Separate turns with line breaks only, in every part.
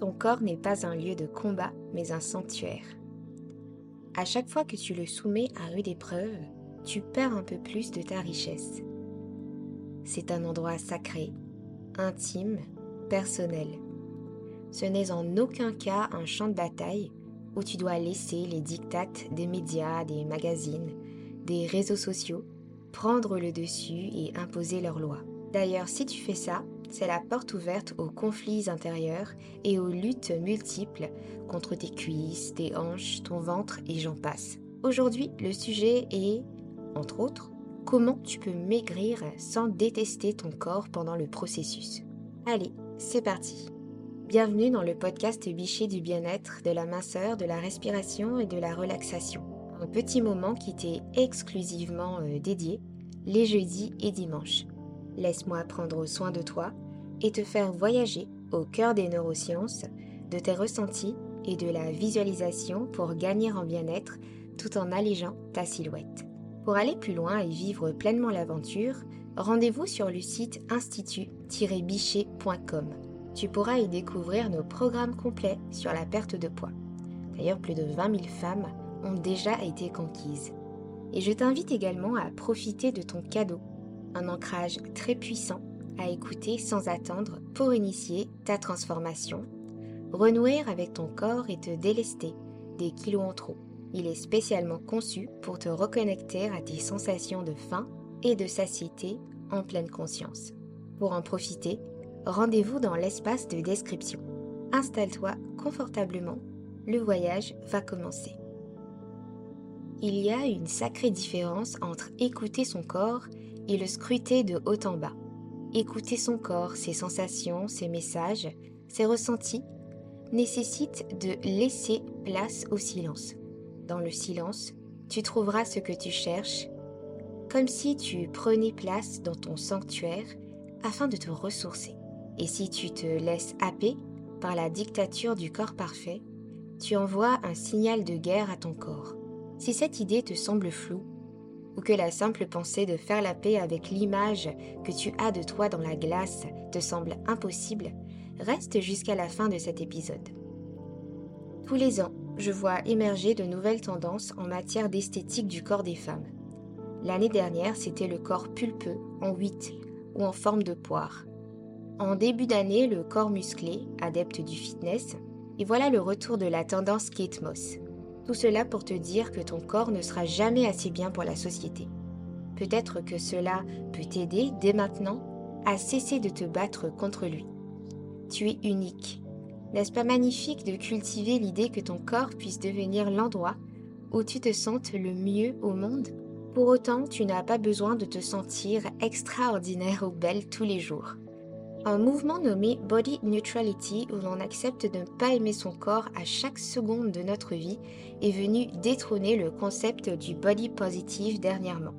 Ton corps n'est pas un lieu de combat, mais un sanctuaire. À chaque fois que tu le soumets à rude épreuve, tu perds un peu plus de ta richesse. C'est un endroit sacré, intime, personnel. Ce n'est en aucun cas un champ de bataille où tu dois laisser les dictates des médias, des magazines, des réseaux sociaux prendre le dessus et imposer leurs lois. D'ailleurs, si tu fais ça, c'est la porte ouverte aux conflits intérieurs et aux luttes multiples contre tes cuisses, tes hanches, ton ventre et j'en passe. Aujourd'hui, le sujet est, entre autres, comment tu peux maigrir sans détester ton corps pendant le processus. Allez, c'est parti. Bienvenue dans le podcast Bichet du bien-être, de la minceur, de la respiration et de la relaxation. Un petit moment qui t'est exclusivement euh, dédié les jeudis et dimanches. Laisse-moi prendre soin de toi et te faire voyager au cœur des neurosciences, de tes ressentis et de la visualisation pour gagner en bien-être tout en allégeant ta silhouette. Pour aller plus loin et vivre pleinement l'aventure, rendez-vous sur le site institut-bichet.com. Tu pourras y découvrir nos programmes complets sur la perte de poids. D'ailleurs, plus de 20 000 femmes ont déjà été conquises. Et je t'invite également à profiter de ton cadeau, un ancrage très puissant à écouter sans attendre pour initier ta transformation, renouer avec ton corps et te délester des kilos en trop. Il est spécialement conçu pour te reconnecter à tes sensations de faim et de satiété en pleine conscience. Pour en profiter, rendez-vous dans l'espace de description. Installe-toi confortablement, le voyage va commencer. Il y a une sacrée différence entre écouter son corps et le scruter de haut en bas. Écouter son corps, ses sensations, ses messages, ses ressentis, nécessite de laisser place au silence. Dans le silence, tu trouveras ce que tu cherches, comme si tu prenais place dans ton sanctuaire afin de te ressourcer. Et si tu te laisses happer par la dictature du corps parfait, tu envoies un signal de guerre à ton corps. Si cette idée te semble floue, ou que la simple pensée de faire la paix avec l'image que tu as de toi dans la glace te semble impossible, reste jusqu'à la fin de cet épisode. Tous les ans, je vois émerger de nouvelles tendances en matière d'esthétique du corps des femmes. L'année dernière, c'était le corps pulpeux en 8 ou en forme de poire. En début d'année, le corps musclé, adepte du fitness, et voilà le retour de la tendance Kate Moss. Tout cela pour te dire que ton corps ne sera jamais assez bien pour la société. Peut-être que cela peut t'aider dès maintenant à cesser de te battre contre lui. Tu es unique. N'est-ce pas magnifique de cultiver l'idée que ton corps puisse devenir l'endroit où tu te sentes le mieux au monde? Pour autant, tu n'as pas besoin de te sentir extraordinaire ou belle tous les jours. Un mouvement nommé Body Neutrality, où l'on accepte de ne pas aimer son corps à chaque seconde de notre vie, est venu détrôner le concept du body positive dernièrement.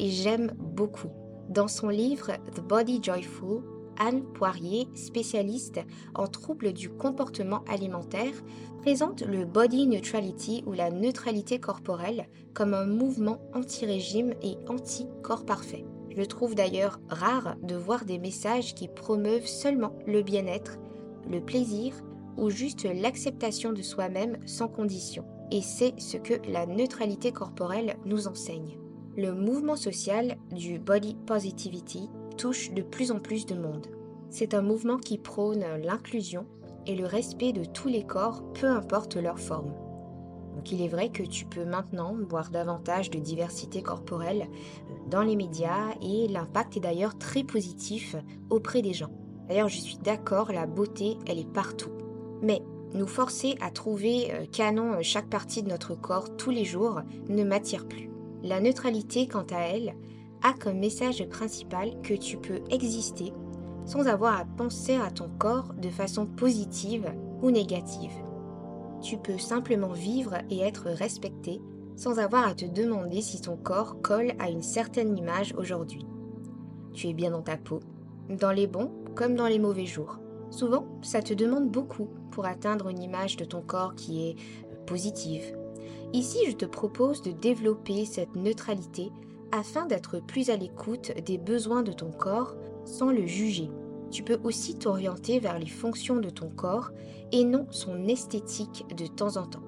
Et j'aime beaucoup. Dans son livre The Body Joyful, Anne Poirier, spécialiste en troubles du comportement alimentaire, présente le body neutrality ou la neutralité corporelle comme un mouvement anti-régime et anti-corps parfait. Je trouve d'ailleurs rare de voir des messages qui promeuvent seulement le bien-être, le plaisir ou juste l'acceptation de soi-même sans condition. Et c'est ce que la neutralité corporelle nous enseigne. Le mouvement social du body positivity touche de plus en plus de monde. C'est un mouvement qui prône l'inclusion et le respect de tous les corps, peu importe leur forme. Donc il est vrai que tu peux maintenant voir davantage de diversité corporelle euh, dans les médias et l'impact est d'ailleurs très positif auprès des gens. D'ailleurs je suis d'accord, la beauté elle est partout. Mais nous forcer à trouver euh, canon euh, chaque partie de notre corps tous les jours ne m'attire plus. La neutralité quant à elle a comme message principal que tu peux exister sans avoir à penser à ton corps de façon positive ou négative tu peux simplement vivre et être respecté sans avoir à te demander si ton corps colle à une certaine image aujourd'hui. Tu es bien dans ta peau, dans les bons comme dans les mauvais jours. Souvent, ça te demande beaucoup pour atteindre une image de ton corps qui est positive. Ici, je te propose de développer cette neutralité afin d'être plus à l'écoute des besoins de ton corps sans le juger. Tu peux aussi t'orienter vers les fonctions de ton corps et non son esthétique de temps en temps.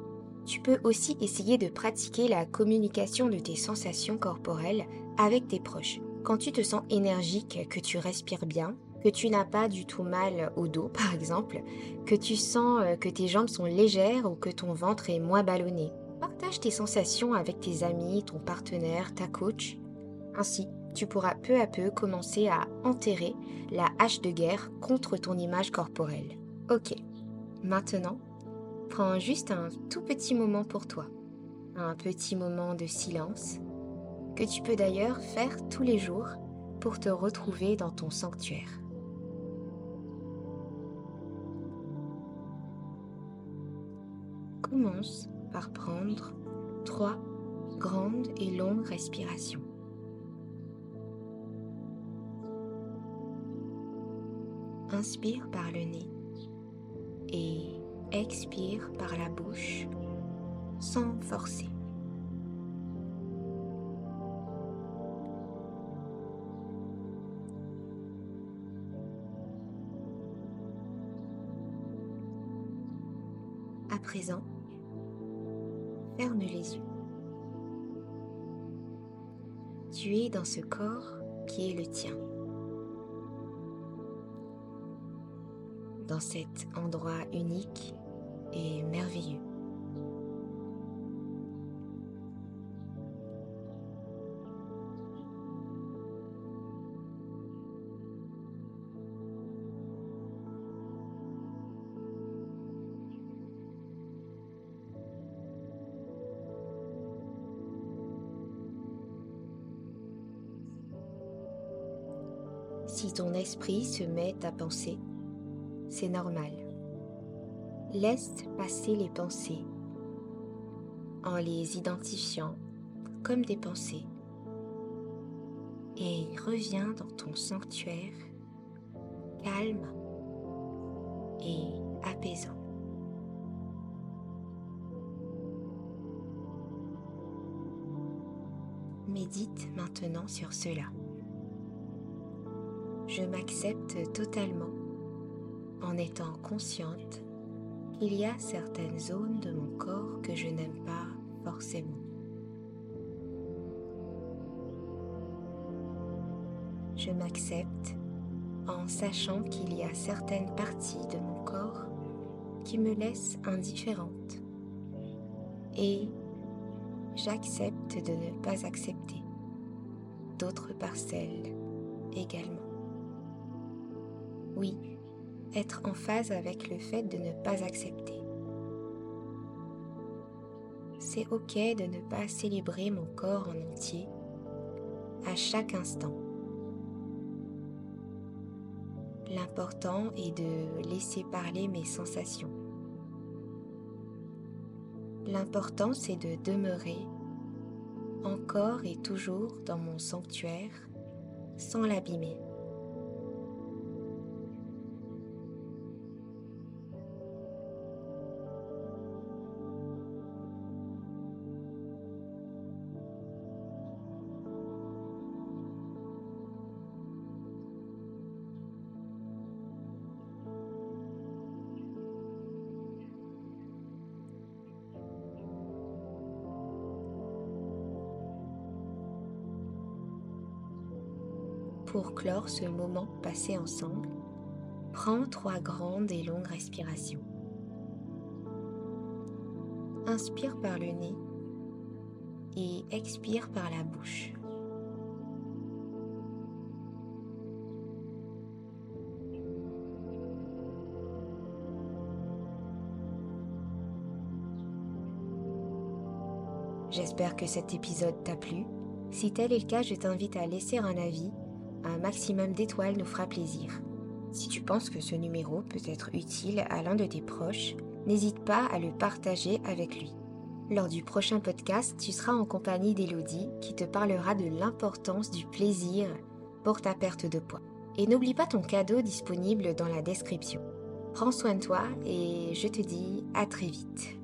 Tu peux aussi essayer de pratiquer la communication de tes sensations corporelles avec tes proches. Quand tu te sens énergique, que tu respires bien, que tu n'as pas du tout mal au dos par exemple, que tu sens euh, que tes jambes sont légères ou que ton ventre est moins ballonné. Partage tes sensations avec tes amis, ton partenaire, ta coach. Ainsi, tu pourras peu à peu commencer à enterrer la hache de guerre contre ton image corporelle. Ok, maintenant, prends juste un tout petit moment pour toi, un petit moment de silence, que tu peux d'ailleurs faire tous les jours pour te retrouver dans ton sanctuaire. Commence par prendre trois grandes et longues respirations. Inspire par le nez et expire par la bouche sans forcer. À présent, ferme les yeux. Tu es dans ce corps qui est le tien. Dans cet endroit unique et merveilleux. Si ton esprit se met à penser, c'est normal. Laisse passer les pensées en les identifiant comme des pensées et reviens dans ton sanctuaire calme et apaisant. Médite maintenant sur cela. Je m'accepte totalement en étant consciente qu'il y a certaines zones de mon corps que je n'aime pas forcément. Je m'accepte en sachant qu'il y a certaines parties de mon corps qui me laissent indifférente. Et j'accepte de ne pas accepter d'autres parcelles également. Oui, être en phase avec le fait de ne pas accepter. C'est ok de ne pas célébrer mon corps en entier à chaque instant. L'important est de laisser parler mes sensations. L'important c'est de demeurer encore et toujours dans mon sanctuaire sans l'abîmer. Pour clore ce moment passé ensemble, prends trois grandes et longues respirations. Inspire par le nez et expire par la bouche. J'espère que cet épisode t'a plu. Si tel est le cas, je t'invite à laisser un avis un maximum d'étoiles nous fera plaisir. Si tu penses que ce numéro peut être utile à l'un de tes proches, n'hésite pas à le partager avec lui. Lors du prochain podcast, tu seras en compagnie d'Elodie qui te parlera de l'importance du plaisir pour ta perte de poids. Et n'oublie pas ton cadeau disponible dans la description. Prends soin de toi et je te dis à très vite.